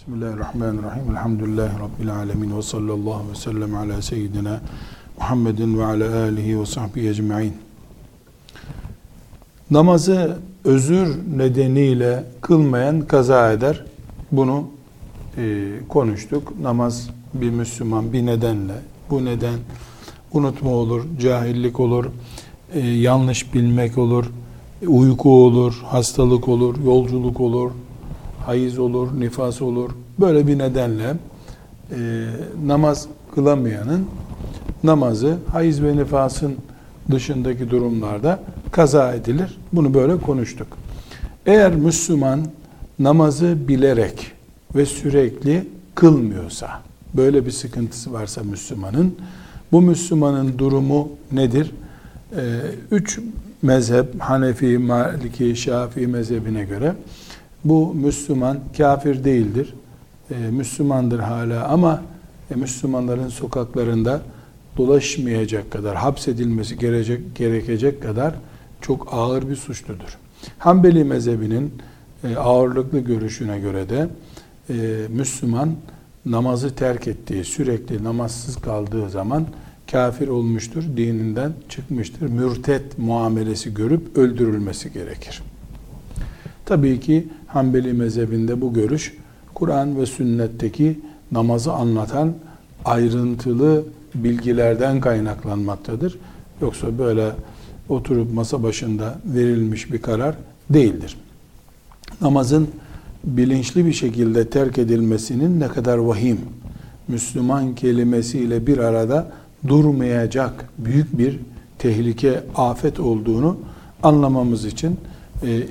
Bismillahirrahmanirrahim. Elhamdülillahi Rabbil alemin. Ve sallallahu ve sellem ala seyyidina Muhammedin ve ala alihi ve sahbihi ecma'in. Namazı özür nedeniyle kılmayan kaza eder. Bunu e, konuştuk. Namaz bir Müslüman bir nedenle, bu neden unutma olur, cahillik olur, e, yanlış bilmek olur, uyku olur, hastalık olur, yolculuk olur, hayız olur, nifas olur. Böyle bir nedenle e, namaz kılamayanın namazı hayız ve nifasın dışındaki durumlarda kaza edilir. Bunu böyle konuştuk. Eğer Müslüman namazı bilerek ve sürekli kılmıyorsa, böyle bir sıkıntısı varsa Müslümanın, bu Müslümanın durumu nedir? Ee, üç mezhep, Hanefi, Maliki, Şafii mezhebine göre bu Müslüman kafir değildir. Ee, Müslümandır hala ama e, Müslümanların sokaklarında dolaşmayacak kadar, hapsedilmesi gerekecek, gerekecek kadar çok ağır bir suçludur. Hanbeli mezhebinin e, ağırlıklı görüşüne göre de e, Müslüman namazı terk ettiği, sürekli namazsız kaldığı zaman kafir olmuştur, dininden çıkmıştır. Mürtet muamelesi görüp öldürülmesi gerekir. Tabii ki Hanbeli mezhebinde bu görüş Kur'an ve sünnetteki namazı anlatan ayrıntılı bilgilerden kaynaklanmaktadır. Yoksa böyle oturup masa başında verilmiş bir karar değildir. Namazın bilinçli bir şekilde terk edilmesinin ne kadar vahim, Müslüman kelimesiyle bir arada durmayacak büyük bir tehlike, afet olduğunu anlamamız için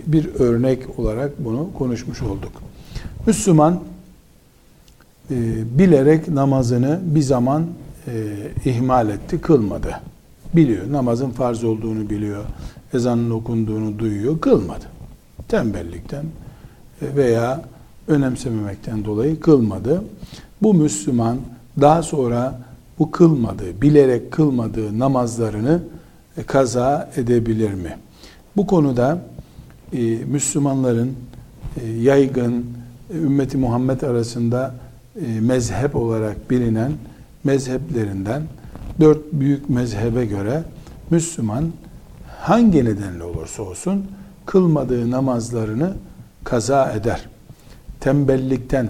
bir örnek olarak bunu konuşmuş olduk. Müslüman e, bilerek namazını bir zaman e, ihmal etti, kılmadı. Biliyor, namazın farz olduğunu biliyor, ezanın okunduğunu duyuyor, kılmadı. Tembellikten veya önemsememekten dolayı kılmadı. Bu Müslüman daha sonra bu kılmadığı, bilerek kılmadığı namazlarını kaza edebilir mi? Bu konuda e, Müslümanların e, yaygın e, ümmeti Muhammed arasında mezhep olarak bilinen mezheplerinden dört büyük mezhebe göre Müslüman hangi nedenle olursa olsun kılmadığı namazlarını kaza eder. Tembellikten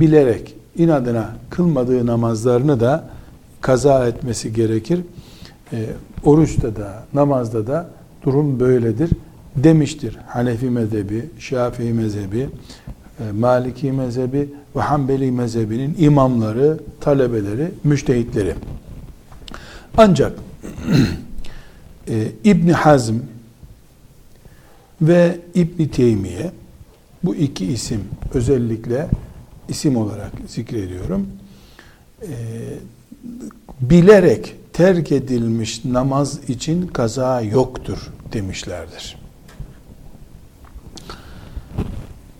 bilerek inadına kılmadığı namazlarını da kaza etmesi gerekir. Oruçta da namazda da durum böyledir demiştir. Hanefi mezhebi, Şafii mezhebi, e, Maliki mezhebi ve Hanbeli mezhebinin imamları, talebeleri, müştehitleri. Ancak e, İbni Hazm ve İbni Teymiye bu iki isim özellikle isim olarak zikrediyorum. E, bilerek terk edilmiş namaz için kaza yoktur demişlerdir.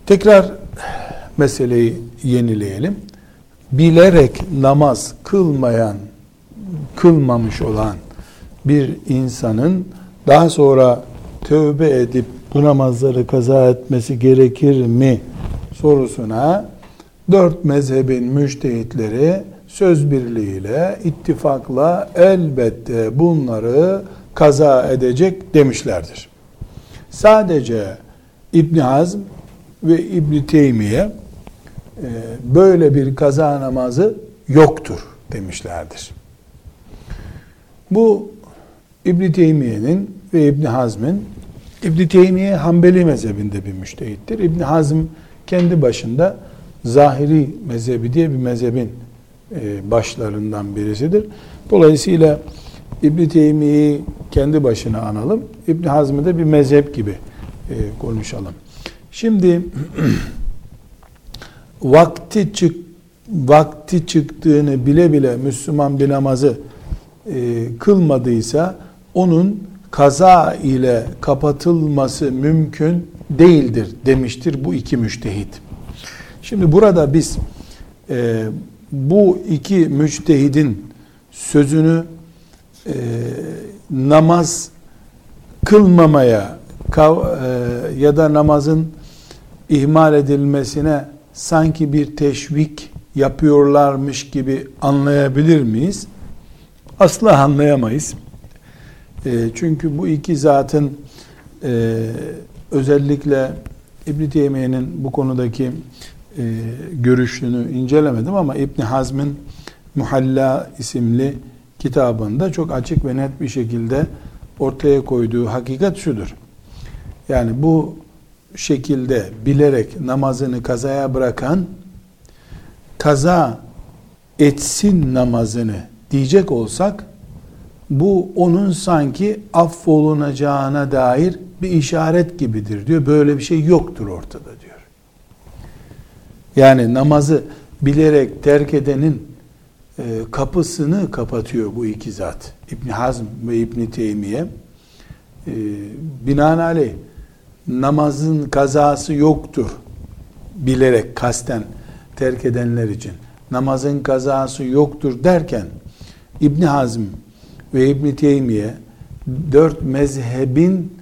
Tekrar meseleyi yenileyelim. Bilerek namaz kılmayan, kılmamış olan bir insanın daha sonra tövbe edip bu namazları kaza etmesi gerekir mi sorusuna dört mezhebin müştehitleri söz birliğiyle, ittifakla elbette bunları kaza edecek demişlerdir. Sadece İbn Hazm ve İbn Teymiye e, böyle bir kaza namazı yoktur demişlerdir. Bu İbn Teymiye'nin ve İbn Hazm'in İbn Teymiye Hanbeli mezhebinde bir müştehittir. İbn Hazm kendi başında Zahiri mezhebi diye bir mezhebin e, başlarından birisidir. Dolayısıyla İbn Teymiye'yi kendi başına analım. İbn Hazm'ı da bir mezhep gibi e, konuşalım. Şimdi vakti çık vakti çıktığını bile bile Müslüman bir namazı e, kılmadıysa onun kaza ile kapatılması mümkün değildir demiştir bu iki müştehit. Şimdi burada biz e, bu iki müçtehidin sözünü e, namaz kılmamaya kav, e, ya da namazın ihmal edilmesine sanki bir teşvik yapıyorlarmış gibi anlayabilir miyiz? Asla anlayamayız. E, çünkü bu iki zatın e, özellikle İbn Teymiye'nin bu konudaki e, görüşünü incelemedim ama İbn Hazm'in Muhalla isimli kitabında çok açık ve net bir şekilde ortaya koyduğu hakikat şudur. Yani bu şekilde bilerek namazını kazaya bırakan kaza etsin namazını diyecek olsak bu onun sanki affolunacağına dair bir işaret gibidir diyor. Böyle bir şey yoktur ortada diyor. Yani namazı bilerek terk edenin e, kapısını kapatıyor bu iki zat. İbn Hazm ve İbn Teymiye. E, binaenaleyh namazın kazası yoktur bilerek kasten terk edenler için. Namazın kazası yoktur derken İbn Hazm ve İbn Teymiye dört mezhebin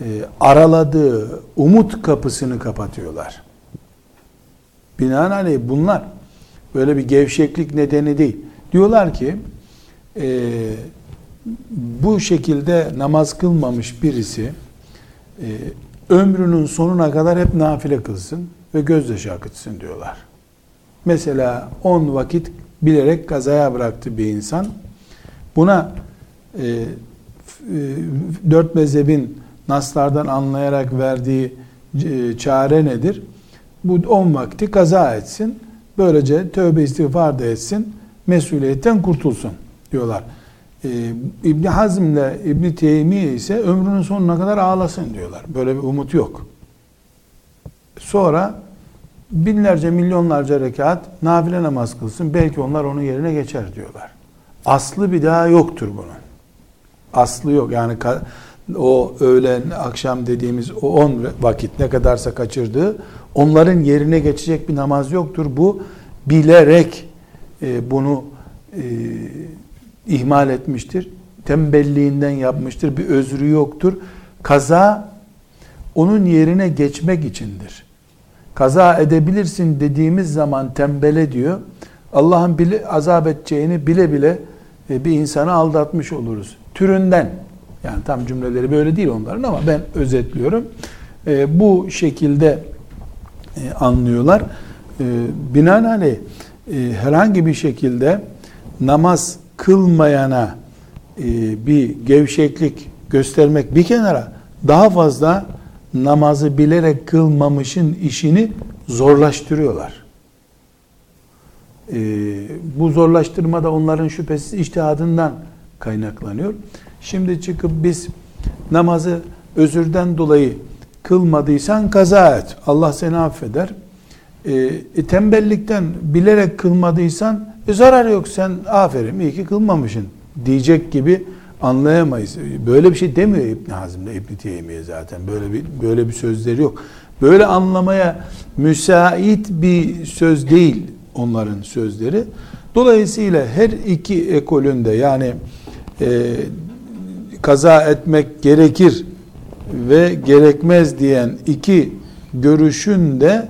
e, araladığı umut kapısını kapatıyorlar. Binaenaleyh bunlar böyle bir gevşeklik nedeni değil. Diyorlar ki e, bu şekilde namaz kılmamış birisi e, ömrünün sonuna kadar hep nafile kılsın ve gözyaşı akıtsın diyorlar. Mesela 10 vakit bilerek kazaya bıraktı bir insan. Buna e, e, dört mezhebin naslardan anlayarak verdiği e, çare nedir? Bu 10 vakti kaza etsin. Böylece tövbe istiğfar da etsin. Mesuliyetten kurtulsun diyorlar. Ee, İbni Hazm ile İbni Teymiye ise ömrünün sonuna kadar ağlasın diyorlar. Böyle bir umut yok. Sonra binlerce milyonlarca rekat nafile namaz kılsın. Belki onlar onun yerine geçer diyorlar. Aslı bir daha yoktur bunun. Aslı yok. Yani o öğlen, akşam dediğimiz o 10 vakit ne kadarsa kaçırdığı onların yerine geçecek bir namaz yoktur. Bu bilerek e, bunu e, ihmal etmiştir. Tembelliğinden yapmıştır. Bir özrü yoktur. Kaza onun yerine geçmek içindir. Kaza edebilirsin dediğimiz zaman tembele diyor. Allah'ın bile, azap edeceğini bile bile e, bir insanı aldatmış oluruz. Türünden. Yani tam cümleleri böyle değil onların ama ben özetliyorum. E, bu şekilde e, anlıyorlar. E, binaenaleyh e, herhangi bir şekilde namaz kılmayana e, bir gevşeklik göstermek bir kenara daha fazla namazı bilerek kılmamışın işini zorlaştırıyorlar. E, bu zorlaştırma da onların şüphesiz iştihadından kaynaklanıyor. Şimdi çıkıp biz namazı özürden dolayı kılmadıysan kaza et. Allah seni affeder. E, e, tembellikten bilerek kılmadıysan e, zarar yok sen aferin iyi ki kılmamışsın diyecek gibi anlayamayız. Böyle bir şey demiyor İbn Hazm ile İbn Teymiye zaten. Böyle bir böyle bir sözleri yok. Böyle anlamaya müsait bir söz değil onların sözleri. Dolayısıyla her iki ekolünde yani e, kaza etmek gerekir ve gerekmez diyen iki görüşün de e,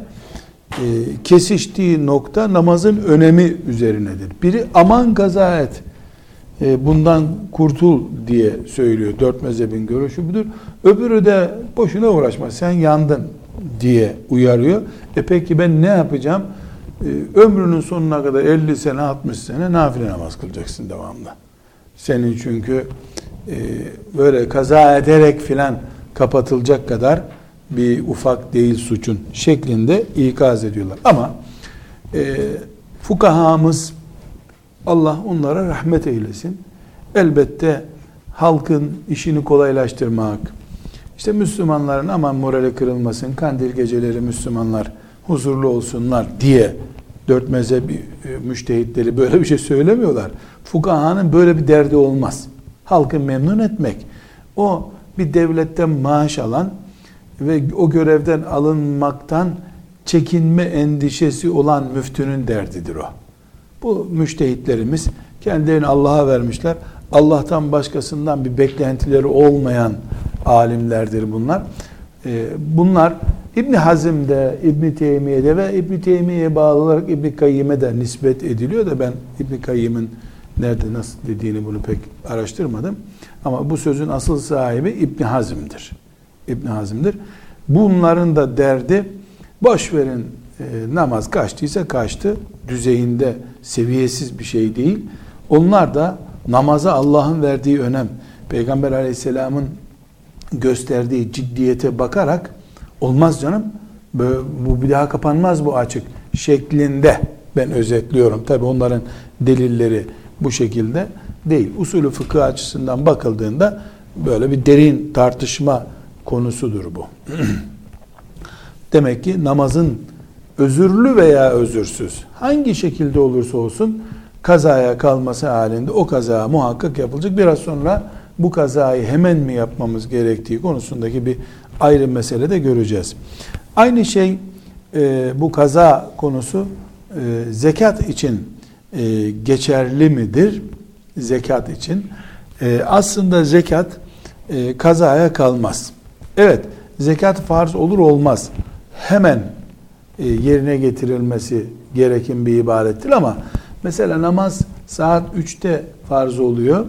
kesiştiği nokta namazın önemi üzerinedir. Biri aman kaza et, e, bundan kurtul diye söylüyor. Dört mezhebin görüşü budur. Öbürü de boşuna uğraşma sen yandın diye uyarıyor. E peki ben ne yapacağım? E, ömrünün sonuna kadar 50 sene 60 sene nafile namaz kılacaksın devamlı. Senin çünkü e, böyle kaza ederek filan kapatılacak kadar bir ufak değil suçun şeklinde ikaz ediyorlar. Ama e, fukahamız Allah onlara rahmet eylesin. Elbette halkın işini kolaylaştırmak, işte Müslümanların aman morali kırılmasın, kandil geceleri Müslümanlar huzurlu olsunlar diye dört mezhep e, müştehitleri böyle bir şey söylemiyorlar. Fukahanın böyle bir derdi olmaz. Halkı memnun etmek. O bir devletten maaş alan ve o görevden alınmaktan çekinme endişesi olan müftünün derdidir o. Bu müştehitlerimiz kendilerini Allah'a vermişler. Allah'tan başkasından bir beklentileri olmayan alimlerdir bunlar. E, bunlar İbni Hazim'de, İbni Teymiye'de ve İbni Teymiye'ye bağlı olarak İbni Kayyim'e de nispet ediliyor da ben İbni Kayyim'in nerede nasıl dediğini bunu pek araştırmadım. Ama bu sözün asıl sahibi İbni Hazim'dir. İbni Hazim'dir. Bunların da derdi boş verin e, namaz kaçtıysa kaçtı düzeyinde seviyesiz bir şey değil. Onlar da namaza Allah'ın verdiği önem, Peygamber aleyhisselamın gösterdiği ciddiyete bakarak olmaz canım bu bir daha kapanmaz bu açık şeklinde ben özetliyorum. Tabi onların delilleri bu şekilde değil. Usulü fıkıh açısından bakıldığında böyle bir derin tartışma konusudur bu. Demek ki namazın özürlü veya özürsüz hangi şekilde olursa olsun kazaya kalması halinde o kaza muhakkak yapılacak. Biraz sonra bu kazayı hemen mi yapmamız gerektiği konusundaki bir ayrı mesele de göreceğiz. Aynı şey e, bu kaza konusu e, zekat için e, geçerli midir? Zekat için. E, aslında zekat e, kazaya kalmaz. Evet, zekat farz olur olmaz. Hemen e, yerine getirilmesi gereken bir ibadettir ama mesela namaz saat 3'te farz oluyor.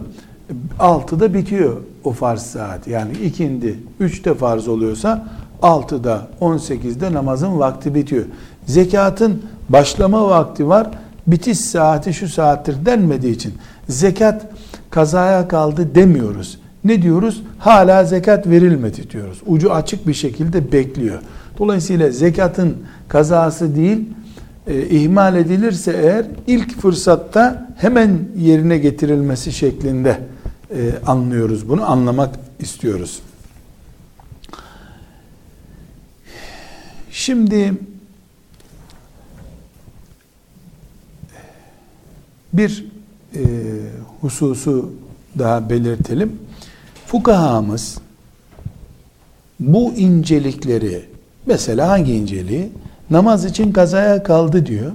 6'da bitiyor o farz saat. Yani ikindi 3'te farz oluyorsa 6'da 18'de namazın vakti bitiyor. Zekatın başlama vakti var. Bitiş saati şu saattir denmediği için zekat kazaya kaldı demiyoruz. Ne diyoruz? Hala zekat verilmedi diyoruz. Ucu açık bir şekilde bekliyor. Dolayısıyla zekatın kazası değil, e, ihmal edilirse eğer ilk fırsatta hemen yerine getirilmesi şeklinde e, anlıyoruz bunu, anlamak istiyoruz. Şimdi bir e, hususu daha belirtelim. Fukahamız bu incelikleri mesela hangi inceliği? Namaz için kazaya kaldı diyor.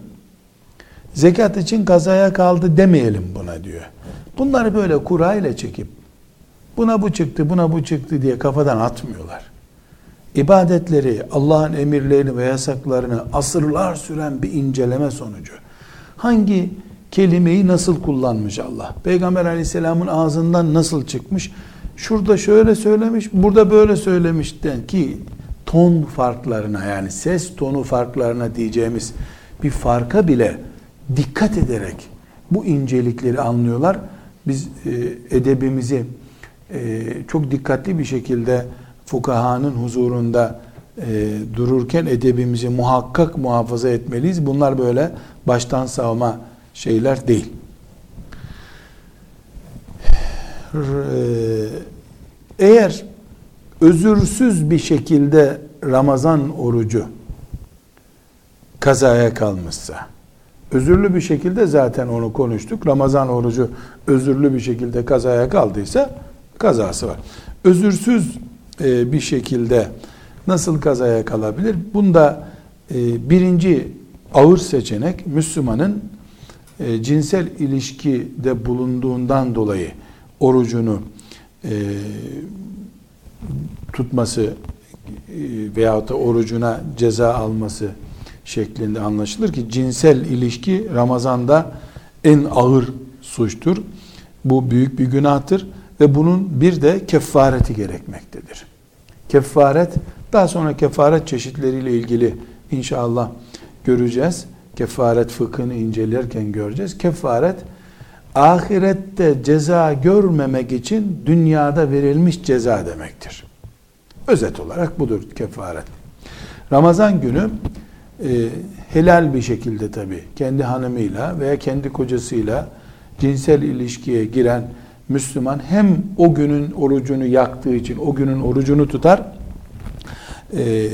Zekat için kazaya kaldı demeyelim buna diyor. Bunları böyle kurayla çekip buna bu çıktı, buna bu çıktı diye kafadan atmıyorlar. İbadetleri, Allah'ın emirlerini ve yasaklarını asırlar süren bir inceleme sonucu. Hangi kelimeyi nasıl kullanmış Allah? Peygamber aleyhisselamın ağzından nasıl çıkmış? Şurada şöyle söylemiş, burada böyle söylemiş den ki ton farklarına yani ses tonu farklarına diyeceğimiz bir farka bile dikkat ederek bu incelikleri anlıyorlar. Biz e, edebimizi e, çok dikkatli bir şekilde fukahanın huzurunda e, dururken edebimizi muhakkak muhafaza etmeliyiz. Bunlar böyle baştan savma şeyler değil. E, eğer özürsüz bir şekilde Ramazan orucu kazaya kalmışsa, özürlü bir şekilde zaten onu konuştuk. Ramazan orucu özürlü bir şekilde kazaya kaldıysa kazası var. Özürsüz e, bir şekilde nasıl kazaya kalabilir? Bunda e, birinci ağır seçenek Müslümanın e, cinsel ilişkide bulunduğundan dolayı orucunu tutması veyahut da orucuna ceza alması şeklinde anlaşılır ki cinsel ilişki Ramazan'da en ağır suçtur. Bu büyük bir günahtır ve bunun bir de kefareti gerekmektedir. Kefaret daha sonra kefaret çeşitleriyle ilgili inşallah göreceğiz. Kefaret fıkhını incelerken göreceğiz. Kefaret ahirette ceza görmemek için dünyada verilmiş ceza demektir. Özet olarak budur kefaret. Ramazan günü e, helal bir şekilde tabi kendi hanımıyla veya kendi kocasıyla cinsel ilişkiye giren Müslüman hem o günün orucunu yaktığı için o günün orucunu tutar e,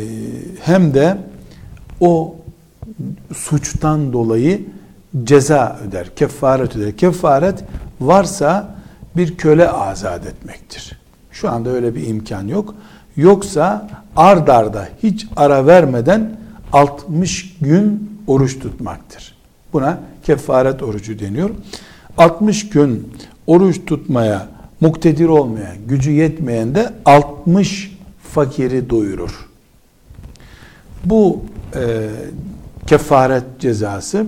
hem de o suçtan dolayı ceza öder, kefaret öder. Kefaret varsa bir köle azat etmektir. Şu anda öyle bir imkan yok. Yoksa ard arda hiç ara vermeden 60 gün oruç tutmaktır. Buna kefaret orucu deniyor. 60 gün oruç tutmaya muktedir olmayan, gücü yetmeyen de 60 fakiri doyurur. Bu e, kefaret cezası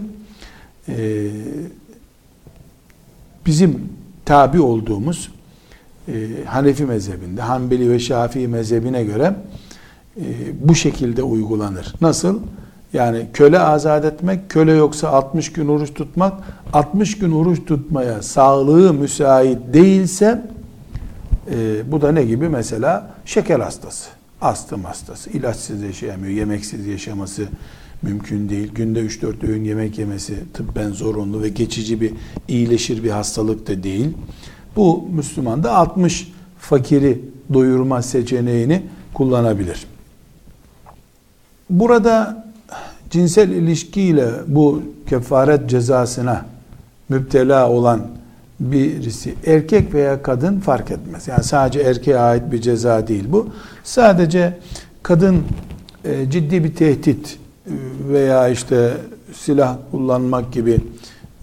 e, bizim tabi olduğumuz e, Hanefi mezhebinde, Hanbeli ve Şafii mezhebine göre e, bu şekilde uygulanır. Nasıl? Yani köle azat etmek, köle yoksa 60 gün oruç tutmak, 60 gün oruç tutmaya sağlığı müsait değilse e, bu da ne gibi? Mesela şeker hastası, astım hastası, ilaçsız yaşayamıyor, yemeksiz yaşaması mümkün değil. Günde 3-4 öğün yemek yemesi tıbben zorunlu ve geçici bir iyileşir bir hastalık da değil. Bu Müslüman da 60 fakiri doyurma seçeneğini kullanabilir. Burada cinsel ilişkiyle bu kefaret cezasına müptela olan birisi erkek veya kadın fark etmez. Yani sadece erkeğe ait bir ceza değil bu. Sadece kadın e, ciddi bir tehdit veya işte silah kullanmak gibi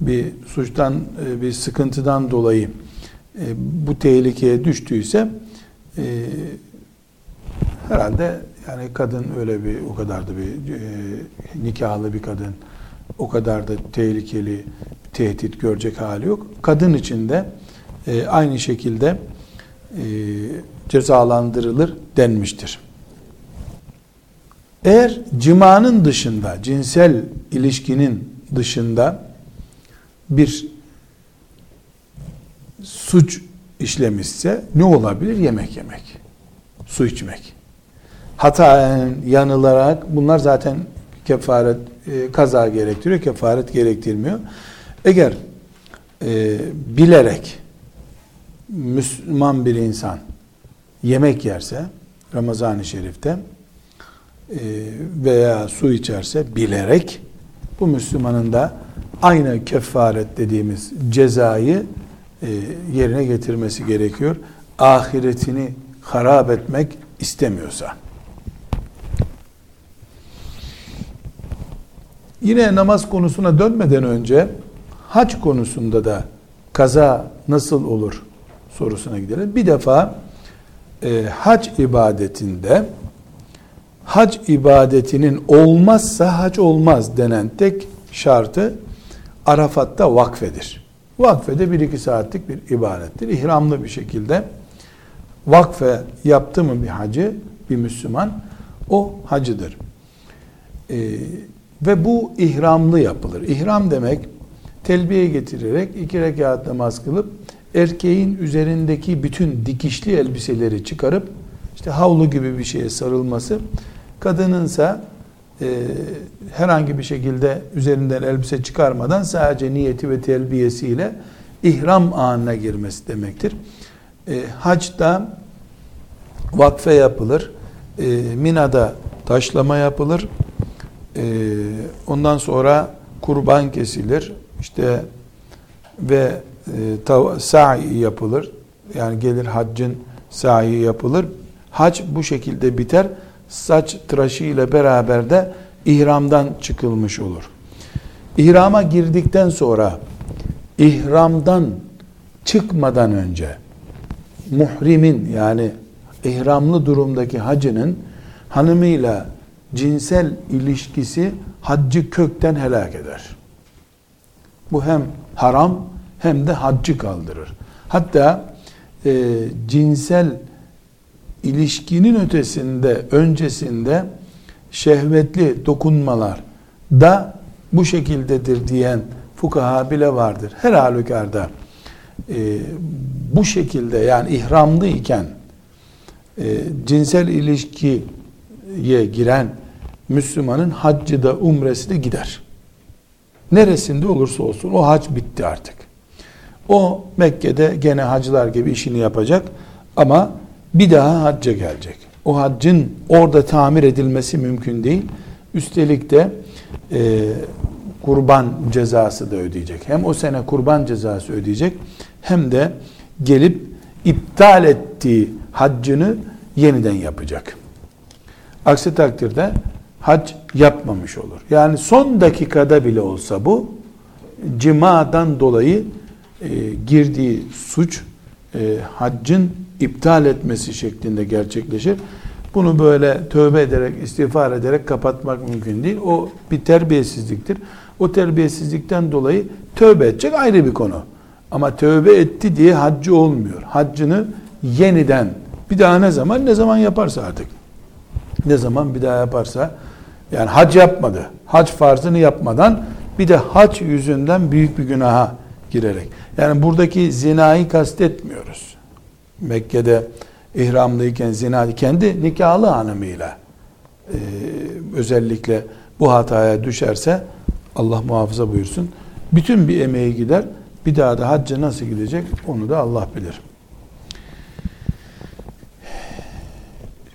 bir suçtan e, bir sıkıntıdan dolayı bu tehlikeye düştüyse herhalde yani kadın öyle bir o kadar da bir e, nikahlı bir kadın o kadar da tehlikeli tehdit görecek hali yok. Kadın için de e, aynı şekilde e, cezalandırılır denmiştir. Eğer cimanın dışında, cinsel ilişkinin dışında bir suç işlemişse ne olabilir? Yemek yemek, su içmek hataen yanılarak bunlar zaten kefaret e, kaza gerektiriyor, kefaret gerektirmiyor. Eğer e, bilerek Müslüman bir insan yemek yerse Ramazan-ı Şerif'te veya su içerse bilerek bu Müslümanın da aynı kefaret dediğimiz cezayı e, yerine getirmesi gerekiyor. Ahiretini harap etmek istemiyorsa. Yine namaz konusuna dönmeden önce hac konusunda da kaza nasıl olur sorusuna gidelim. Bir defa e, hac ibadetinde hac ibadetinin olmazsa hac olmaz denen tek şartı Arafat'ta vakfedir. Vakfede bir iki saatlik bir ibadettir. İhramlı bir şekilde vakfe yaptı mı bir hacı, bir Müslüman, o hacıdır. Ee, ve bu ihramlı yapılır. İhram demek telbiye getirerek iki rekat namaz kılıp erkeğin üzerindeki bütün dikişli elbiseleri çıkarıp işte havlu gibi bir şeye sarılması kadınınsa e, herhangi bir şekilde üzerinden elbise çıkarmadan sadece niyeti ve telbiyesiyle ihram anına girmesi demektir. E, hacda vakfe yapılır. E, Mina'da taşlama yapılır. Ee, ondan sonra kurban kesilir. İşte ve e, sa'i yapılır. Yani gelir haccın sa'i yapılır. Hac bu şekilde biter. Saç tıraşı ile beraber de ihramdan çıkılmış olur. İhrama girdikten sonra ihramdan çıkmadan önce muhrimin yani ihramlı durumdaki hacının hanımıyla cinsel ilişkisi haccı kökten helak eder. Bu hem haram hem de haccı kaldırır. Hatta e, cinsel ilişkinin ötesinde, öncesinde şehvetli dokunmalar da bu şekildedir diyen fukaha bile vardır. Her halükarda e, bu şekilde yani ihramlı iken e, cinsel ilişkiye giren Müslümanın haccı da umresi de gider. Neresinde olursa olsun o hac bitti artık. O Mekke'de gene hacılar gibi işini yapacak ama bir daha hacca gelecek. O haccın orada tamir edilmesi mümkün değil. Üstelik de e, kurban cezası da ödeyecek. Hem o sene kurban cezası ödeyecek hem de gelip iptal ettiği haccını yeniden yapacak. Aksi takdirde hac yapmamış olur. Yani son dakikada bile olsa bu cimadan dolayı e, girdiği suç e, haccın iptal etmesi şeklinde gerçekleşir. Bunu böyle tövbe ederek, istiğfar ederek kapatmak mümkün değil. O bir terbiyesizliktir. O terbiyesizlikten dolayı tövbe edecek ayrı bir konu. Ama tövbe etti diye haccı olmuyor. Haccını yeniden bir daha ne zaman? Ne zaman yaparsa artık. Ne zaman bir daha yaparsa yani hac yapmadı. Hac farzını yapmadan bir de hac yüzünden büyük bir günaha girerek. Yani buradaki zinayı kastetmiyoruz. Mekke'de ihramlıyken zina kendi nikahlı hanımıyla e, özellikle bu hataya düşerse Allah muhafaza buyursun. Bütün bir emeği gider. Bir daha da hacca nasıl gidecek onu da Allah bilir.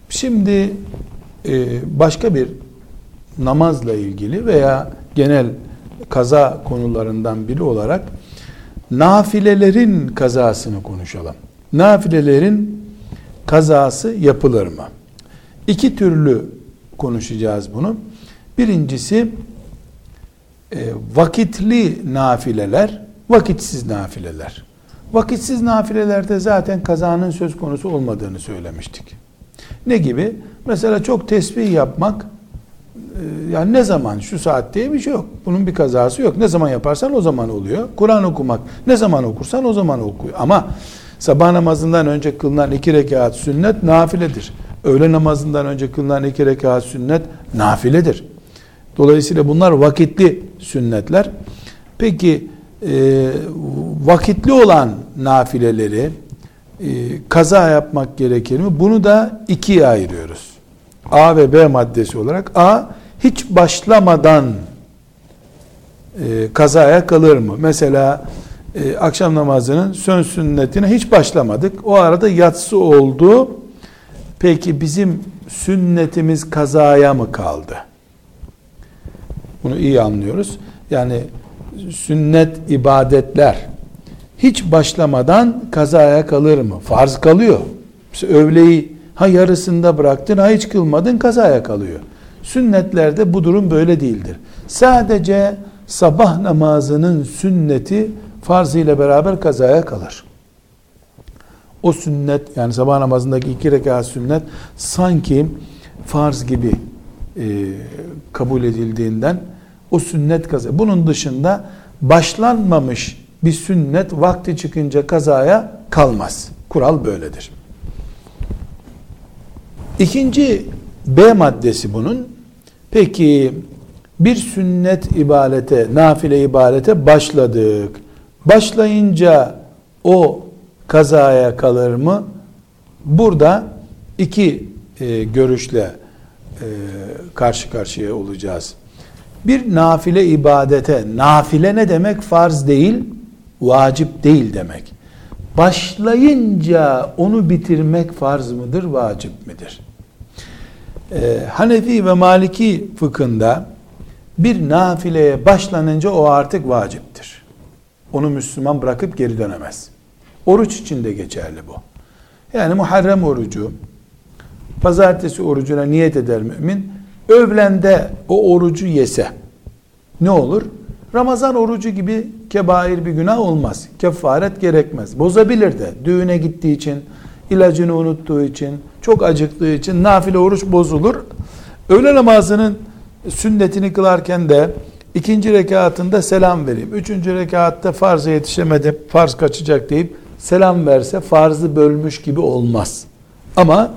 Şimdi e, başka bir namazla ilgili veya genel kaza konularından biri olarak nafilelerin kazasını konuşalım. Nafilelerin kazası yapılır mı? İki türlü konuşacağız bunu. Birincisi e, vakitli nafileler, vakitsiz nafileler. Vakitsiz nafilelerde zaten kazanın söz konusu olmadığını söylemiştik. Ne gibi? Mesela çok tesbih yapmak e, yani ne zaman şu saat diye bir şey yok. Bunun bir kazası yok. Ne zaman yaparsan o zaman oluyor. Kur'an okumak ne zaman okursan o zaman okuyor. Ama sabah namazından önce kılınan iki rekat sünnet nafiledir. Öğle namazından önce kılınan iki rekat sünnet nafiledir. Dolayısıyla bunlar vakitli sünnetler. Peki e, vakitli olan nafileleri e, kaza yapmak gerekir mi? Bunu da ikiye ayırıyoruz. A ve B maddesi olarak. A hiç başlamadan e, kazaya kalır mı? Mesela e, akşam namazının son sünnetine hiç başlamadık. O arada yatsı oldu. Peki bizim sünnetimiz kazaya mı kaldı? Bunu iyi anlıyoruz. Yani sünnet ibadetler hiç başlamadan kazaya kalır mı? Farz kalıyor. Mesela öğleyi ha yarısında bıraktın ha hiç kılmadın kazaya kalıyor. Sünnetlerde bu durum böyle değildir. Sadece sabah namazının sünneti farz ile beraber kazaya kalır. O sünnet yani sabah namazındaki iki rekat sünnet sanki farz gibi e, kabul edildiğinden o sünnet kaza. Bunun dışında başlanmamış bir sünnet vakti çıkınca kazaya kalmaz. Kural böyledir. İkinci B maddesi bunun. Peki bir sünnet ibadete, nafile ibadete başladık. Başlayınca o kazaya kalır mı? Burada iki e, görüşle e, karşı karşıya olacağız. Bir nafile ibadete, nafile ne demek? Farz değil, vacip değil demek. Başlayınca onu bitirmek farz mıdır, vacip midir? Ee, Hanefi ve Maliki fıkhında bir nafileye başlanınca o artık vaciptir. Onu Müslüman bırakıp geri dönemez. Oruç için de geçerli bu. Yani Muharrem orucu, pazartesi orucuna niyet eder mümin, övlende o orucu yese ne olur? Ramazan orucu gibi kebair bir günah olmaz. Kefaret gerekmez. Bozabilir de. Düğüne gittiği için, ilacını unuttuğu için, çok acıktığı için nafile oruç bozulur. Öğle namazının sünnetini kılarken de ikinci rekatında selam vereyim. Üçüncü rekatta farza yetişemedim, farz kaçacak deyip selam verse farzı bölmüş gibi olmaz. Ama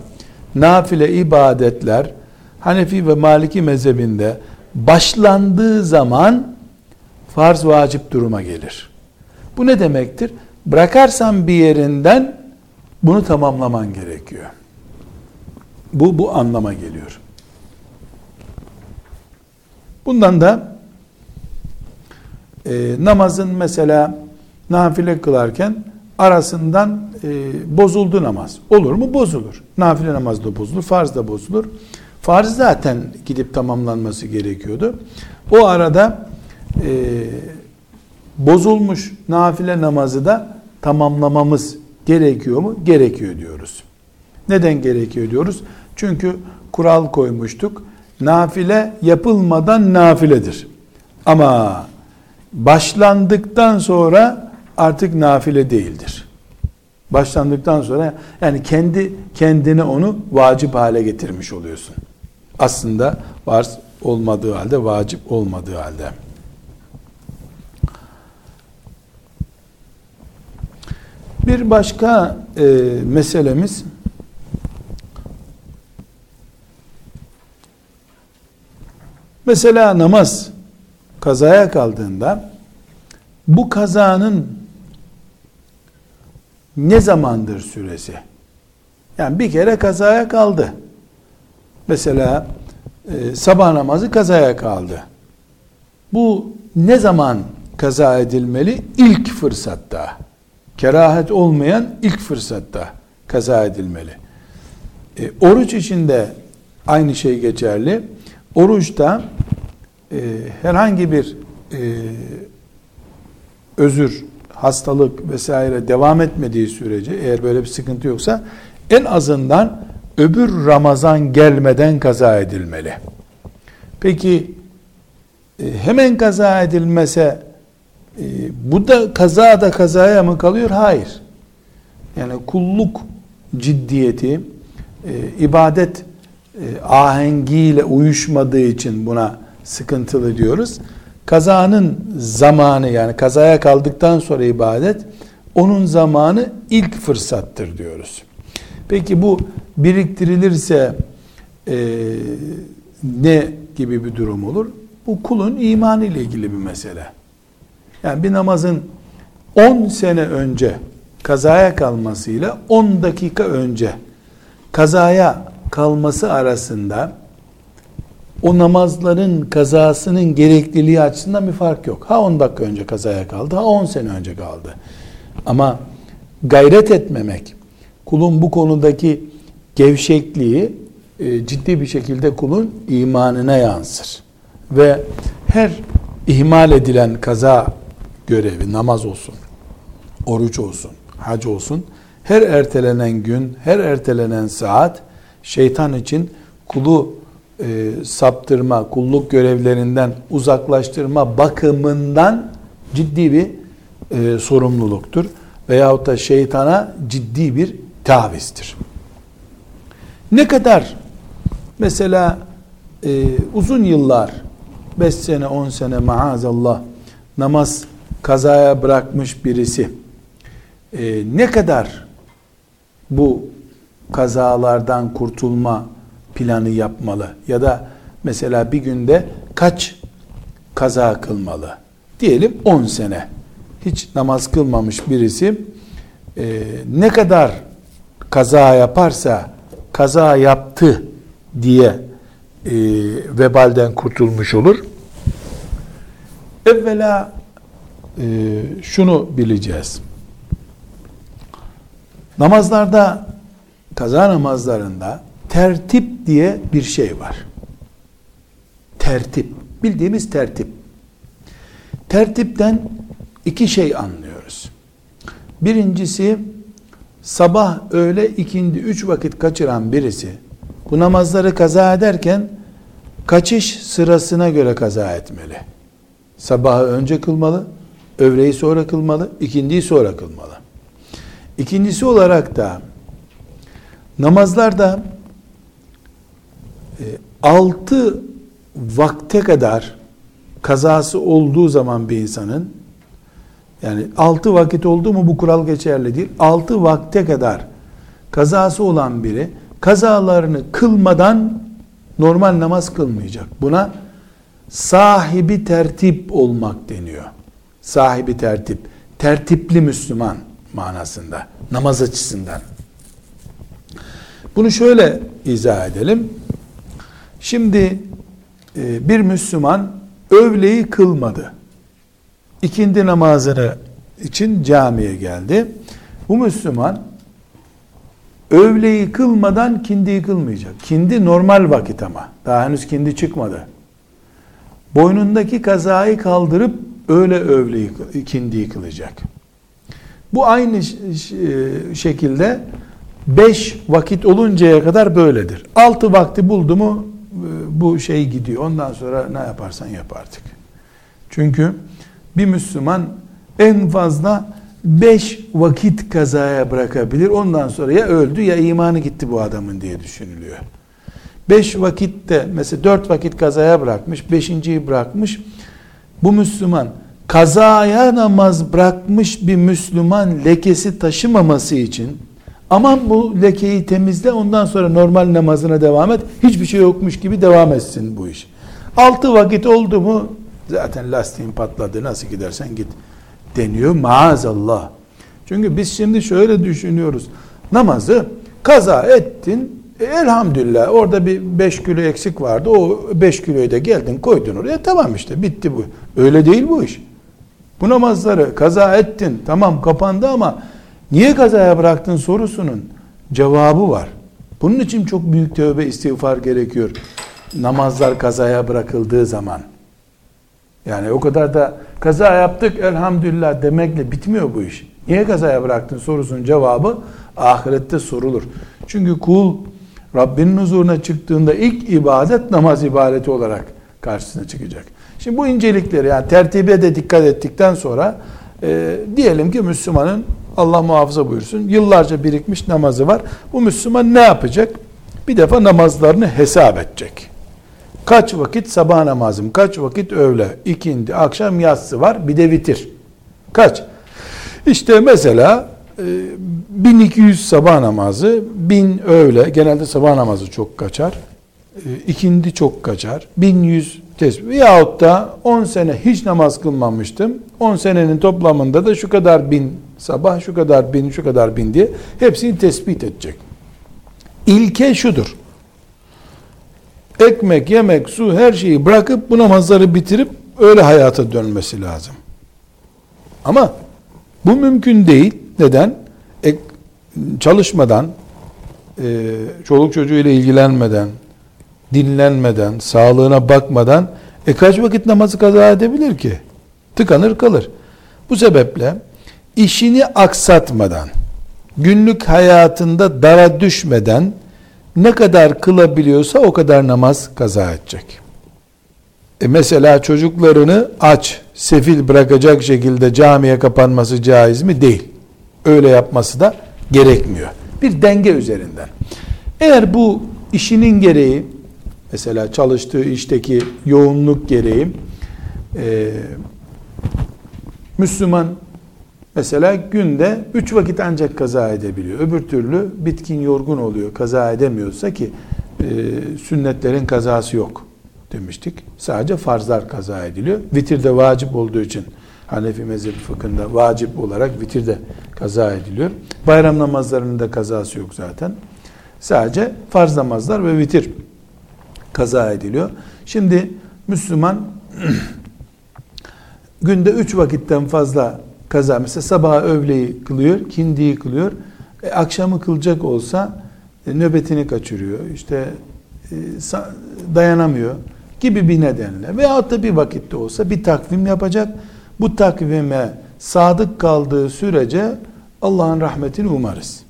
nafile ibadetler Hanefi ve Maliki mezhebinde başlandığı zaman farz vacip duruma gelir. Bu ne demektir? Bırakarsan bir yerinden bunu tamamlaman gerekiyor. Bu bu anlama geliyor. Bundan da e, namazın mesela nafile kılarken arasından e, bozuldu namaz. Olur mu? Bozulur. Nafile namaz da bozulur, farz da bozulur. Farz zaten gidip tamamlanması gerekiyordu. O arada e, bozulmuş nafile namazı da tamamlamamız gerekiyor mu? Gerekiyor diyoruz. Neden gerekiyor diyoruz? Çünkü kural koymuştuk. Nafile yapılmadan nafiledir. Ama başlandıktan sonra artık nafile değildir. Başlandıktan sonra yani kendi kendine onu vacip hale getirmiş oluyorsun. Aslında var olmadığı halde, vacip olmadığı halde. Bir başka e, meselemiz mesela namaz kazaya kaldığında bu kazanın ne zamandır süresi? Yani bir kere kazaya kaldı. Mesela e, sabah namazı kazaya kaldı. Bu ne zaman kaza edilmeli? İlk fırsatta. Kerahet olmayan ilk fırsatta kaza edilmeli. E, oruç içinde aynı şey geçerli. Oruçta e, herhangi bir e, özür, hastalık vesaire devam etmediği sürece eğer böyle bir sıkıntı yoksa en azından öbür Ramazan gelmeden kaza edilmeli. Peki e, hemen kaza edilmese e, bu da kaza da kazaya mı kalıyor? Hayır. Yani kulluk ciddiyeti e, ibadet ahengiyle uyuşmadığı için buna sıkıntılı diyoruz. Kazanın zamanı yani kazaya kaldıktan sonra ibadet onun zamanı ilk fırsattır diyoruz. Peki bu biriktirilirse e, ne gibi bir durum olur? Bu kulun imanı ile ilgili bir mesele. Yani bir namazın 10 sene önce kazaya kalmasıyla 10 dakika önce kazaya kalması arasında o namazların kazasının gerekliliği açısından bir fark yok. Ha 10 dakika önce kazaya kaldı, ha 10 sene önce kaldı. Ama gayret etmemek, kulun bu konudaki gevşekliği e, ciddi bir şekilde kulun imanına yansır. Ve her ihmal edilen kaza görevi, namaz olsun, oruç olsun, hac olsun, her ertelenen gün, her ertelenen saat şeytan için kulu e, saptırma, kulluk görevlerinden uzaklaştırma bakımından ciddi bir e, sorumluluktur. Veyahut da şeytana ciddi bir tavizdir. Ne kadar mesela e, uzun yıllar 5 sene 10 sene maazallah namaz kazaya bırakmış birisi e, ne kadar bu kazalardan kurtulma planı yapmalı ya da mesela bir günde kaç kaza kılmalı diyelim 10 sene hiç namaz kılmamış birisi e, ne kadar kaza yaparsa kaza yaptı diye e, vebalden kurtulmuş olur. Evvela e, şunu bileceğiz. Namazlarda, kaza namazlarında tertip diye bir şey var. Tertip. Bildiğimiz tertip. Tertipten iki şey anlıyoruz. Birincisi sabah, öğle, ikindi, üç vakit kaçıran birisi bu namazları kaza ederken kaçış sırasına göre kaza etmeli. Sabahı önce kılmalı, öğleyi sonra kılmalı, ikindiyi sonra kılmalı. İkincisi olarak da namazlarda altı vakte kadar kazası olduğu zaman bir insanın yani altı vakit oldu mu bu kural geçerli değil. Altı vakte kadar kazası olan biri kazalarını kılmadan normal namaz kılmayacak. Buna sahibi tertip olmak deniyor. Sahibi tertip. Tertipli Müslüman manasında. Namaz açısından. Bunu şöyle izah edelim. Şimdi e, bir Müslüman övleyi kılmadı. İkindi namazını için camiye geldi. Bu Müslüman övleyi kılmadan kindiyi kılmayacak. Kindi normal vakit ama. Daha henüz kindi çıkmadı. Boynundaki kazayı kaldırıp öyle övleyi kindiyi kılacak. Bu aynı şekilde beş vakit oluncaya kadar böyledir. Altı vakti buldu mu e, bu şey gidiyor. Ondan sonra ne yaparsan yap artık. Çünkü bir Müslüman en fazla beş vakit kazaya bırakabilir. Ondan sonra ya öldü ya imanı gitti bu adamın diye düşünülüyor. Beş vakitte mesela dört vakit kazaya bırakmış, beşinciyi bırakmış. Bu Müslüman kazaya namaz bırakmış bir Müslüman lekesi taşımaması için aman bu lekeyi temizle ondan sonra normal namazına devam et. Hiçbir şey yokmuş gibi devam etsin bu iş. Altı vakit oldu mu zaten lastiğin patladı nasıl gidersen git deniyor maazallah. Çünkü biz şimdi şöyle düşünüyoruz. Namazı kaza ettin e, elhamdülillah orada bir 5 kilo eksik vardı. O 5 kiloyu da geldin koydun oraya tamam işte bitti bu. Öyle değil bu iş. Bu namazları kaza ettin tamam kapandı ama niye kazaya bıraktın sorusunun cevabı var. Bunun için çok büyük tövbe istiğfar gerekiyor. Namazlar kazaya bırakıldığı zaman. Yani o kadar da kaza yaptık elhamdülillah demekle bitmiyor bu iş. Niye kazaya bıraktın sorusunun cevabı ahirette sorulur. Çünkü kul Rabbinin huzuruna çıktığında ilk ibadet namaz ibadeti olarak karşısına çıkacak. Şimdi bu incelikleri yani tertibe de dikkat ettikten sonra e, diyelim ki Müslümanın Allah muhafaza buyursun yıllarca birikmiş namazı var. Bu Müslüman ne yapacak? Bir defa namazlarını hesap edecek. Kaç vakit sabah namazım, kaç vakit öğle, ikindi, akşam yatsı var, bir de vitir. Kaç? İşte mesela 1200 e, sabah namazı, 1000 öğle, genelde sabah namazı çok kaçar. E, ikindi çok kaçar. 1100 tesbih yahut da 10 sene hiç namaz kılmamıştım. 10 senenin toplamında da şu kadar bin sabah, şu kadar bin, şu kadar bin diye hepsini tespit edecek. İlke şudur ekmek, yemek, su her şeyi bırakıp bu namazları bitirip öyle hayata dönmesi lazım. Ama bu mümkün değil. Neden? E, çalışmadan, e, çoluk çocuğuyla ilgilenmeden, dinlenmeden, sağlığına bakmadan e kaç vakit namazı kaza edebilir ki? Tıkanır kalır. Bu sebeple işini aksatmadan, günlük hayatında dara düşmeden ne kadar kılabiliyorsa o kadar namaz kaza edecek. E mesela çocuklarını aç, sefil bırakacak şekilde camiye kapanması caiz mi? Değil. Öyle yapması da gerekmiyor. Bir denge üzerinden. Eğer bu işinin gereği, mesela çalıştığı işteki yoğunluk gereği, e, Müslüman Mesela günde üç vakit ancak kaza edebiliyor. Öbür türlü bitkin yorgun oluyor. Kaza edemiyorsa ki e, sünnetlerin kazası yok demiştik. Sadece farzlar kaza ediliyor. Vitir de vacip olduğu için Hanefi mezhebi fıkhında vacip olarak vitir de kaza ediliyor. Bayram namazlarının da kazası yok zaten. Sadece farz namazlar ve vitir kaza ediliyor. Şimdi Müslüman günde üç vakitten fazla kaza. Mesela sabah öğleyi kılıyor, kindiyi kılıyor. E, akşamı kılacak olsa e, nöbetini kaçırıyor. İşte e, dayanamıyor gibi bir nedenle. Veyahut da bir vakitte olsa bir takvim yapacak. Bu takvime sadık kaldığı sürece Allah'ın rahmetini umarız.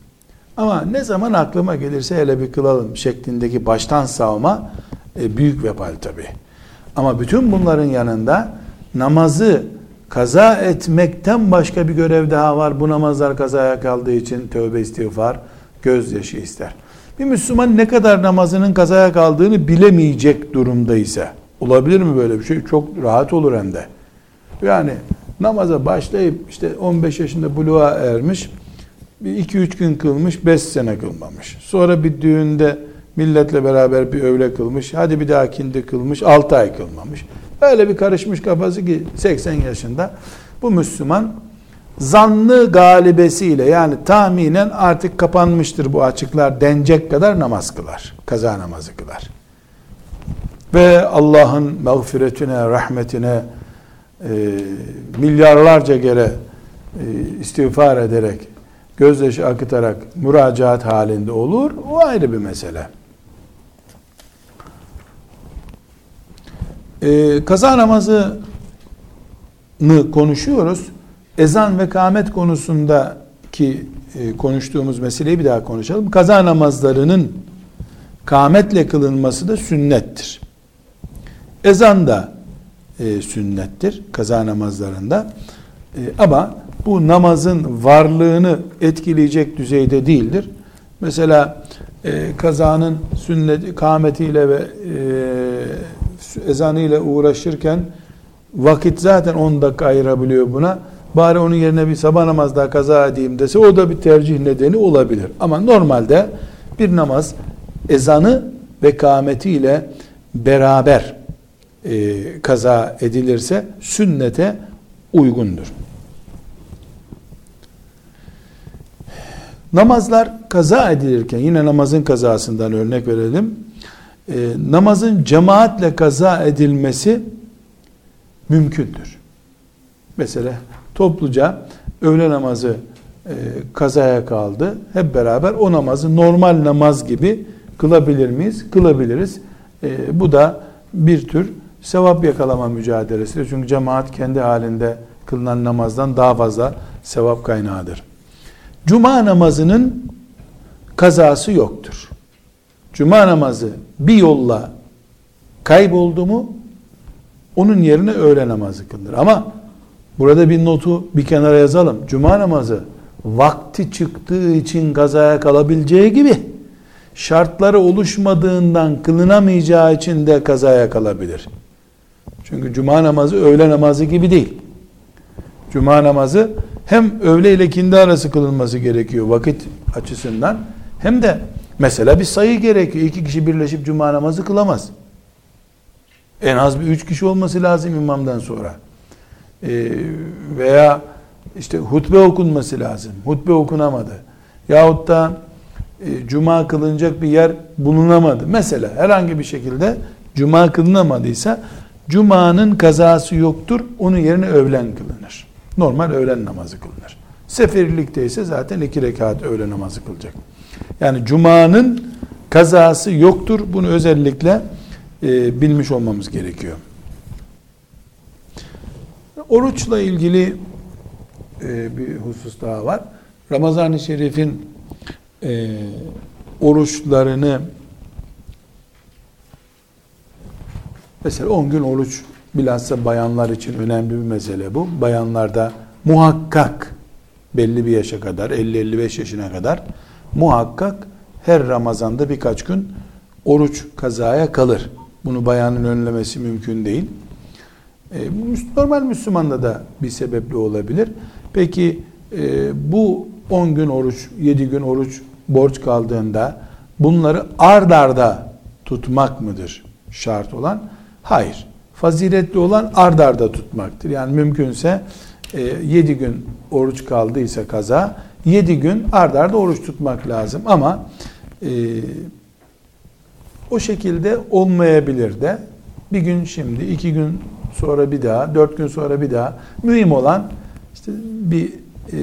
Ama ne zaman aklıma gelirse hele bir kılalım şeklindeki baştan savma e, büyük vebal tabi. Ama bütün bunların yanında namazı kaza etmekten başka bir görev daha var. Bu namazlar kazaya kaldığı için tövbe istiğfar, gözyaşı ister. Bir Müslüman ne kadar namazının kazaya kaldığını bilemeyecek durumda ise olabilir mi böyle bir şey? Çok rahat olur hem de. Yani namaza başlayıp işte 15 yaşında buluğa ermiş, 2-3 gün kılmış, 5 sene kılmamış. Sonra bir düğünde milletle beraber bir öğle kılmış, hadi bir daha kindi kılmış, 6 ay kılmamış. Öyle bir karışmış kafası ki 80 yaşında. Bu Müslüman zanlı galibesiyle yani tahminen artık kapanmıştır bu açıklar denecek kadar namaz kılar. Kaza namazı kılar. Ve Allah'ın mağfiretine, rahmetine e, milyarlarca kere e, istiğfar ederek, gözyaşı akıtarak müracaat halinde olur. O ayrı bir mesele. Ee, kaza namazını konuşuyoruz. Ezan ve kâmet konusundaki e, konuştuğumuz meseleyi bir daha konuşalım. Kaza namazlarının kâmetle kılınması da sünnettir. Ezan da e, sünnettir kaza namazlarında. E, ama bu namazın varlığını etkileyecek düzeyde değildir. Mesela e, kazanın sünnet kâmetiyle ve e, ezanıyla uğraşırken vakit zaten 10 dakika ayırabiliyor buna. Bari onun yerine bir sabah namaz daha kaza edeyim dese o da bir tercih nedeni olabilir. Ama normalde bir namaz ezanı ve kâmetiyle beraber e, kaza edilirse sünnete uygundur. Namazlar kaza edilirken yine namazın kazasından örnek verelim. E, namazın cemaatle kaza edilmesi mümkündür. Mesela topluca öğle namazı e, kazaya kaldı. Hep beraber o namazı normal namaz gibi kılabilir miyiz? Kılabiliriz. E, bu da bir tür sevap yakalama mücadelesidir. Çünkü cemaat kendi halinde kılınan namazdan daha fazla sevap kaynağıdır. Cuma namazının kazası yoktur. Cuma namazı bir yolla kayboldu mu onun yerine öğle namazı kılınır. Ama burada bir notu bir kenara yazalım. Cuma namazı vakti çıktığı için kazaya kalabileceği gibi şartları oluşmadığından kılınamayacağı için de kazaya kalabilir. Çünkü cuma namazı öğle namazı gibi değil. Cuma namazı hem öğle ile kindi arası kılınması gerekiyor vakit açısından hem de mesela bir sayı gerekiyor. İki kişi birleşip cuma namazı kılamaz. En az bir üç kişi olması lazım imamdan sonra. Ee, veya işte hutbe okunması lazım. Hutbe okunamadı. Yahut da e, cuma kılınacak bir yer bulunamadı. Mesela herhangi bir şekilde cuma kılınamadıysa cumanın kazası yoktur. Onun yerine öğlen kılınır. Normal öğlen namazı kılınır. Seferlikte ise zaten iki rekat öğle namazı kılacak. Yani cumanın kazası yoktur. Bunu özellikle e, bilmiş olmamız gerekiyor. Oruçla ilgili e, bir husus daha var. Ramazan-ı Şerif'in e, oruçlarını mesela 10 gün oruç bilhassa bayanlar için önemli bir mesele bu. Bayanlarda muhakkak belli bir yaşa kadar 50-55 yaşına kadar muhakkak her Ramazan'da birkaç gün oruç kazaya kalır. Bunu bayanın önlemesi mümkün değil. E, normal Müslümanda da bir sebepli olabilir. Peki e, bu 10 gün oruç, 7 gün oruç borç kaldığında bunları ard arda tutmak mıdır şart olan? Hayır. Faziletli olan ard arda tutmaktır. Yani mümkünse 7 e, gün oruç kaldıysa kaza 7 gün ard arda oruç tutmak lazım ama e, o şekilde olmayabilir de bir gün şimdi, iki gün sonra bir daha, dört gün sonra bir daha. Mühim olan işte bir e,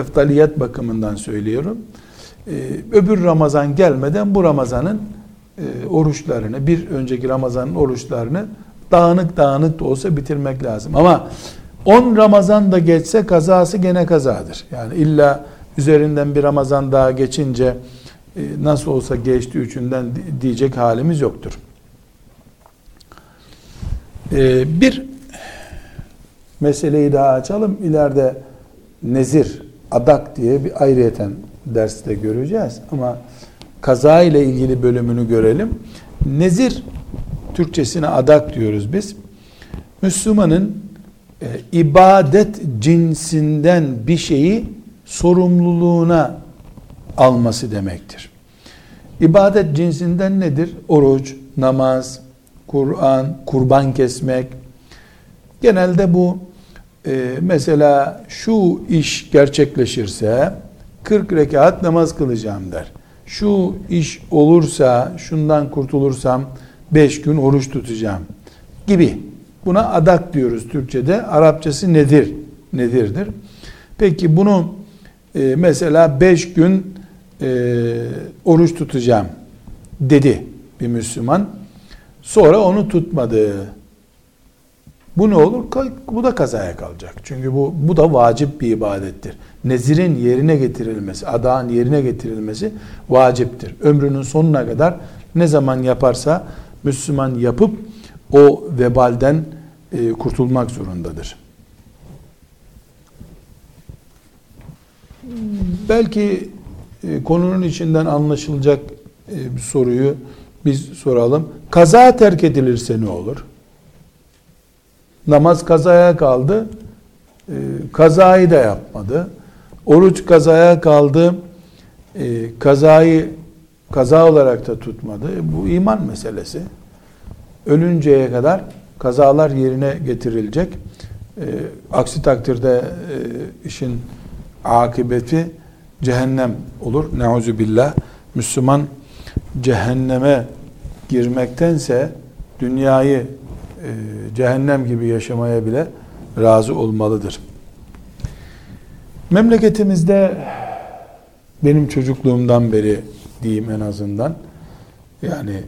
eftaliyet bakımından söylüyorum. E, öbür Ramazan gelmeden bu Ramazan'ın e, oruçlarını, bir önceki Ramazan'ın oruçlarını dağınık dağınık da olsa bitirmek lazım. Ama 10 Ramazan da geçse kazası gene kazadır. Yani illa üzerinden bir Ramazan daha geçince e, nasıl olsa geçti üçünden diyecek halimiz yoktur. E, bir meseleyi daha açalım. İleride nezir, adak diye bir ayrıyeten derste göreceğiz. Ama kaza ile ilgili bölümünü görelim. Nezir, Türkçesine adak diyoruz biz. Müslümanın e, ibadet cinsinden bir şeyi sorumluluğuna alması demektir. İbadet cinsinden nedir? Oruç, namaz, Kur'an, kurban kesmek. Genelde bu e, mesela şu iş gerçekleşirse 40 rekat namaz kılacağım der. Şu iş olursa, şundan kurtulursam 5 gün oruç tutacağım gibi. Buna adak diyoruz Türkçe'de. Arapçası nedir? Nedirdir? Peki bunu e, mesela 5 gün e, oruç tutacağım dedi bir Müslüman. Sonra onu tutmadı. Bu ne olur? Bu da kazaya kalacak. Çünkü bu, bu da vacip bir ibadettir. Nezirin yerine getirilmesi, adağın yerine getirilmesi vaciptir. Ömrünün sonuna kadar ne zaman yaparsa Müslüman yapıp o vebalden e, kurtulmak zorundadır. Belki e, konunun içinden anlaşılacak e, bir soruyu biz soralım. Kaza terk edilirse ne olur? Namaz kazaya kaldı. E, kazayı da yapmadı. Oruç kazaya kaldı. Kazayı kaza olarak da tutmadı. Bu iman meselesi. Ölünceye kadar kazalar yerine getirilecek. Aksi takdirde işin akıbeti cehennem olur. Neuzu billah. Müslüman cehenneme girmektense dünyayı e, cehennem gibi yaşamaya bile razı olmalıdır. Memleketimizde benim çocukluğumdan beri diyeyim en azından yani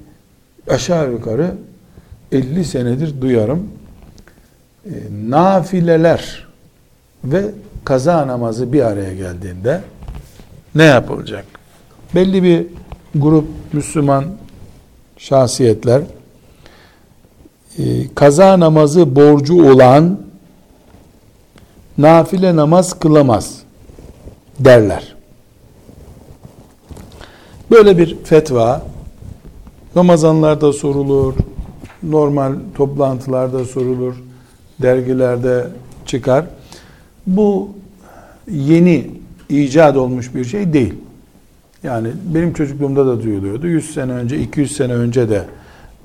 aşağı yukarı 50 senedir duyarım. E, nafileler ve kaza namazı bir araya geldiğinde ne yapılacak? Belli bir grup Müslüman şahsiyetler e, kaza namazı borcu olan nafile namaz kılamaz derler. Böyle bir fetva Ramazanlarda sorulur, normal toplantılarda sorulur, dergilerde çıkar. Bu yeni icat olmuş bir şey değil. Yani benim çocukluğumda da duyuluyordu. 100 sene önce, 200 sene önce de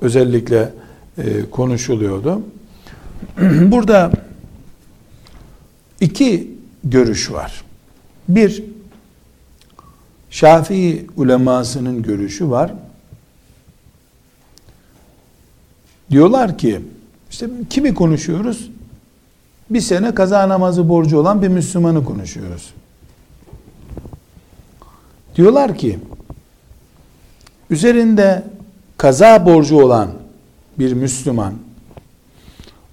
özellikle e, konuşuluyordu. Burada iki görüş var. Bir, Şafii ulemasının görüşü var. Diyorlar ki, işte kimi konuşuyoruz? Bir sene kaza namazı borcu olan bir Müslümanı konuşuyoruz. Diyorlar ki, üzerinde kaza borcu olan bir Müslüman,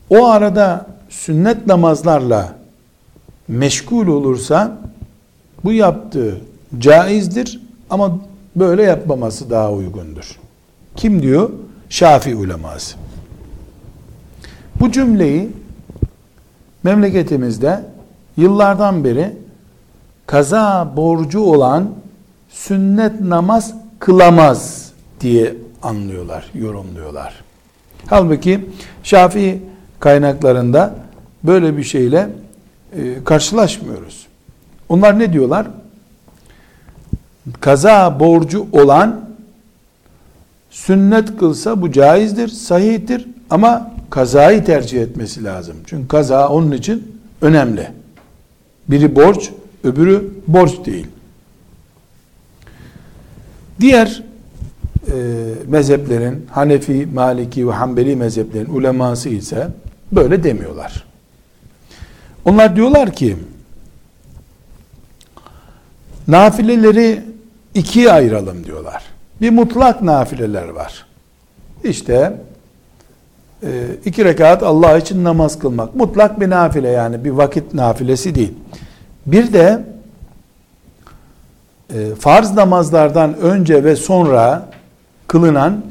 o arada sünnet namazlarla meşgul olursa, bu yaptığı caizdir ama böyle yapmaması daha uygundur. Kim diyor? Şafi uleması. Bu cümleyi memleketimizde yıllardan beri kaza borcu olan sünnet namaz kılamaz diye anlıyorlar, yorumluyorlar. Halbuki Şafii kaynaklarında böyle bir şeyle e, karşılaşmıyoruz. Onlar ne diyorlar? Kaza borcu olan sünnet kılsa bu caizdir, sahihtir ama kazayı tercih etmesi lazım. Çünkü kaza onun için önemli. Biri borç, öbürü borç değil. Diğer e, mezheplerin, Hanefi, Maliki ve Hanbeli mezheplerin uleması ise böyle demiyorlar. Onlar diyorlar ki, nafileleri ikiye ayıralım diyorlar. Bir mutlak nafileler var. İşte iki rekat Allah için namaz kılmak. Mutlak bir nafile yani bir vakit nafilesi değil. Bir de e, farz namazlardan önce ve sonra kılınan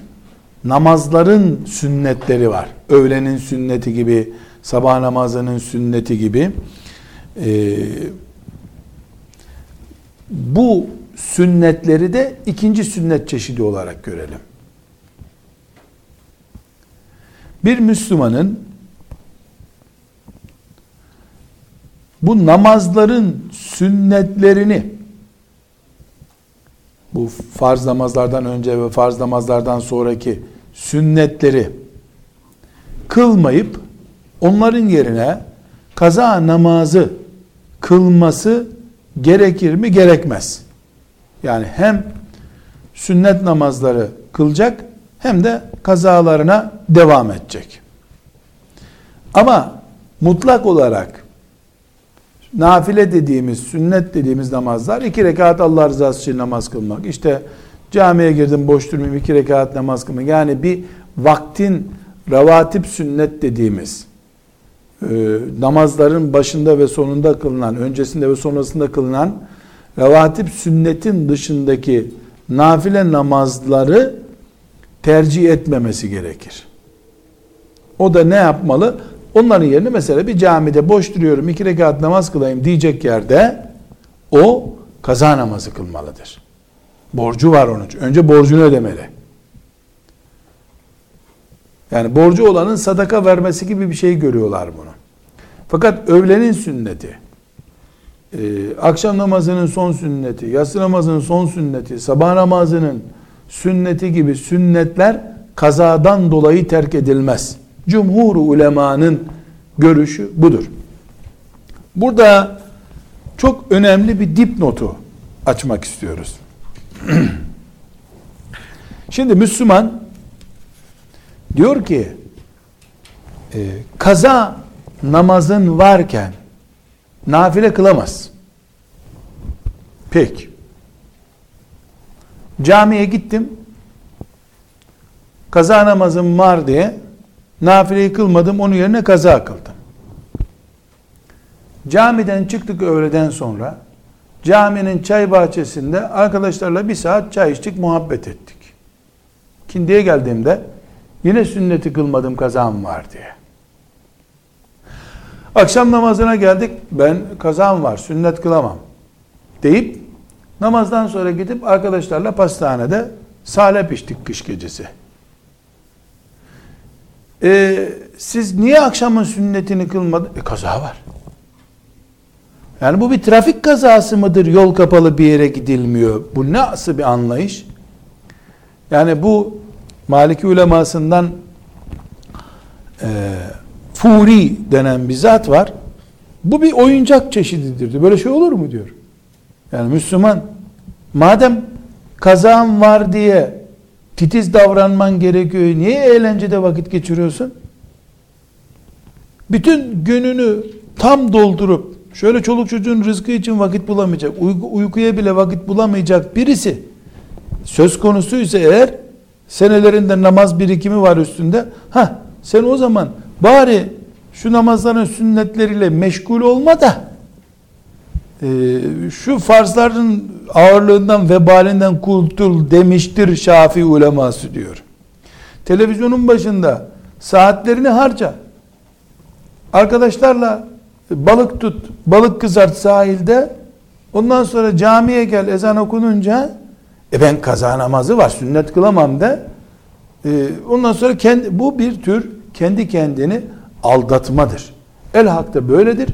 namazların sünnetleri var. Öğlenin sünneti gibi, sabah namazının sünneti gibi. E, bu sünnetleri de ikinci sünnet çeşidi olarak görelim. Bir Müslümanın bu namazların sünnetlerini bu farz namazlardan önce ve farz namazlardan sonraki sünnetleri kılmayıp onların yerine kaza namazı kılması gerekir mi gerekmez. Yani hem sünnet namazları kılacak hem de kazalarına devam edecek. Ama mutlak olarak nafile dediğimiz, sünnet dediğimiz namazlar iki rekat Allah rızası için namaz kılmak. İşte camiye girdim boş durmayayım iki rekat namaz kılmak. Yani bir vaktin revatip sünnet dediğimiz e, namazların başında ve sonunda kılınan, öncesinde ve sonrasında kılınan revatip sünnetin dışındaki nafile namazları tercih etmemesi gerekir. O da ne yapmalı? Onların yerine mesela bir camide boş duruyorum iki rekat namaz kılayım diyecek yerde o kaza namazı kılmalıdır. Borcu var onun için. Önce borcunu ödemeli. Yani borcu olanın sadaka vermesi gibi bir şey görüyorlar bunu. Fakat öğlenin sünneti, e, akşam namazının son sünneti, yatsı namazının son sünneti, sabah namazının sünneti gibi sünnetler kazadan dolayı terk edilmez. Cumhur ulemanın görüşü budur. Burada çok önemli bir dipnotu açmak istiyoruz. Şimdi Müslüman diyor ki e, kaza namazın varken nafile kılamaz. Peki. Camiye gittim. Kaza namazım var diye nafileyi kılmadım. Onun yerine kaza kıldım. Camiden çıktık öğleden sonra. Caminin çay bahçesinde arkadaşlarla bir saat çay içtik, muhabbet ettik. Kindiye geldiğimde yine sünneti kılmadım kazam var diye. Akşam namazına geldik. Ben kazam var, sünnet kılamam deyip namazdan sonra gidip arkadaşlarla pastanede salep içtik kış gecesi. Ee, siz niye akşamın sünnetini kılmadınız? E, kaza var. Yani bu bir trafik kazası mıdır? Yol kapalı bir yere gidilmiyor. Bu nasıl bir anlayış? Yani bu Maliki ulemasından e, Furi denen bir zat var. Bu bir oyuncak çeşididir. Böyle şey olur mu diyor. Yani Müslüman madem kazan var diye titiz davranman gerekiyor. Niye eğlencede vakit geçiriyorsun? Bütün gününü tam doldurup şöyle çoluk çocuğun rızkı için vakit bulamayacak, uyku, uykuya bile vakit bulamayacak birisi söz konusuysa eğer senelerinde namaz birikimi var üstünde. Ha sen o zaman bari şu namazların sünnetleriyle meşgul olma da şu farzların ağırlığından vebalinden kurtul demiştir Şafii uleması diyor. Televizyonun başında saatlerini harca. Arkadaşlarla balık tut, balık kızart sahilde. Ondan sonra camiye gel ezan okununca e ben kaza namazı var sünnet kılamam de. E, ondan sonra kendi, bu bir tür kendi kendini aldatmadır. El hakta böyledir.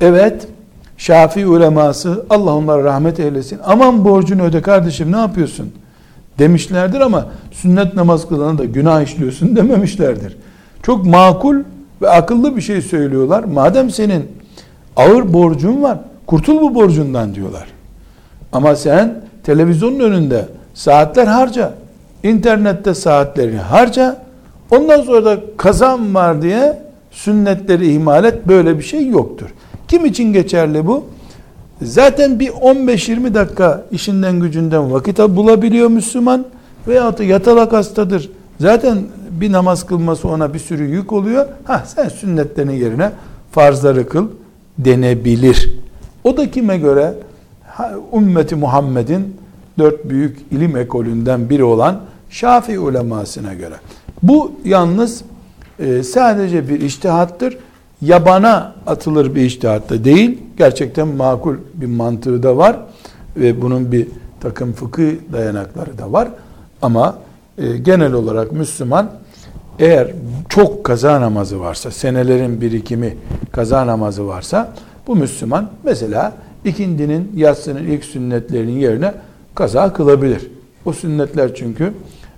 Evet Şafii uleması Allah onlara rahmet eylesin. Aman borcunu öde kardeşim ne yapıyorsun? Demişlerdir ama sünnet namaz kılana da günah işliyorsun dememişlerdir. Çok makul ve akıllı bir şey söylüyorlar. Madem senin ağır borcun var, kurtul bu borcundan diyorlar. Ama sen televizyonun önünde saatler harca, internette saatlerini harca, ondan sonra da kazan var diye sünnetleri ihmal et, böyle bir şey yoktur. Kim için geçerli bu? Zaten bir 15-20 dakika işinden gücünden vakit bulabiliyor Müslüman veyahut da yatalak hastadır. Zaten bir namaz kılması ona bir sürü yük oluyor. Ha sen sünnetlerin yerine farzları kıl denebilir. O da kime göre? Ümmeti Muhammed'in dört büyük ilim ekolünden biri olan Şafii ulemasına göre. Bu yalnız e, sadece bir iştihattır. Yabana atılır bir iştihatta değil. Gerçekten makul bir mantığı da var. Ve bunun bir takım fıkıh dayanakları da var. Ama e, genel olarak Müslüman eğer çok kaza namazı varsa, senelerin birikimi kaza namazı varsa bu Müslüman mesela ikindinin yatsının ilk sünnetlerinin yerine kaza kılabilir. O sünnetler çünkü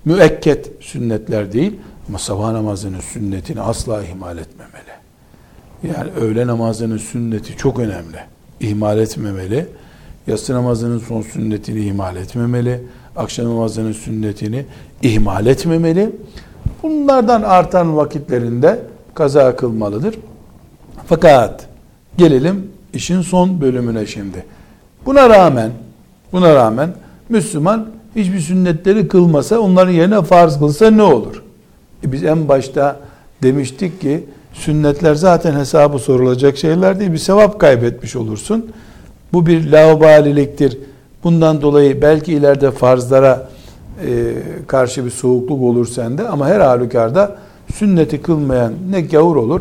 müekket sünnetler değil ama sabah namazının sünnetini asla ihmal etmemeli. Yani öğle namazının sünneti çok önemli. İhmal etmemeli. Yatsı namazının son sünnetini ihmal etmemeli. Akşam namazının sünnetini ihmal etmemeli. Bunlardan artan vakitlerinde kaza kılmalıdır. Fakat gelelim işin son bölümüne şimdi. Buna rağmen buna rağmen Müslüman hiçbir sünnetleri kılmasa onların yerine farz kılsa ne olur? E biz en başta demiştik ki sünnetler zaten hesabı sorulacak şeyler değil. Bir sevap kaybetmiş olursun. Bu bir laubaliliktir. Bundan dolayı belki ileride farzlara e, karşı bir soğukluk olur sende ama her halükarda sünneti kılmayan ne gavur olur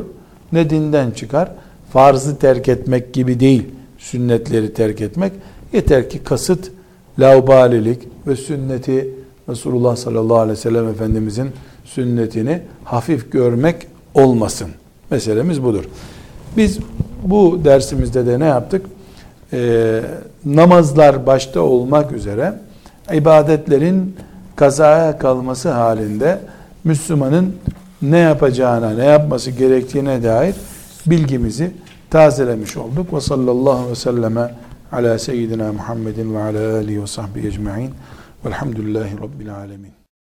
ne dinden çıkar. Farzı terk etmek gibi değil. sünnetleri terk etmek. Yeter ki kasıt laubalilik ve sünneti Resulullah sallallahu aleyhi ve sellem Efendimizin sünnetini hafif görmek olmasın. Meselemiz budur. Biz bu dersimizde de ne yaptık? Ee, namazlar başta olmak üzere ibadetlerin kazaya kalması halinde Müslümanın ne yapacağına, ne yapması gerektiğine dair bilgimizi tazelemiş olduk. Ve sallallahu ve selleme ala seyyidina Muhammedin ve ala alihi ve sahbihi ecma'in. Velhamdülillahi Rabbil alemin.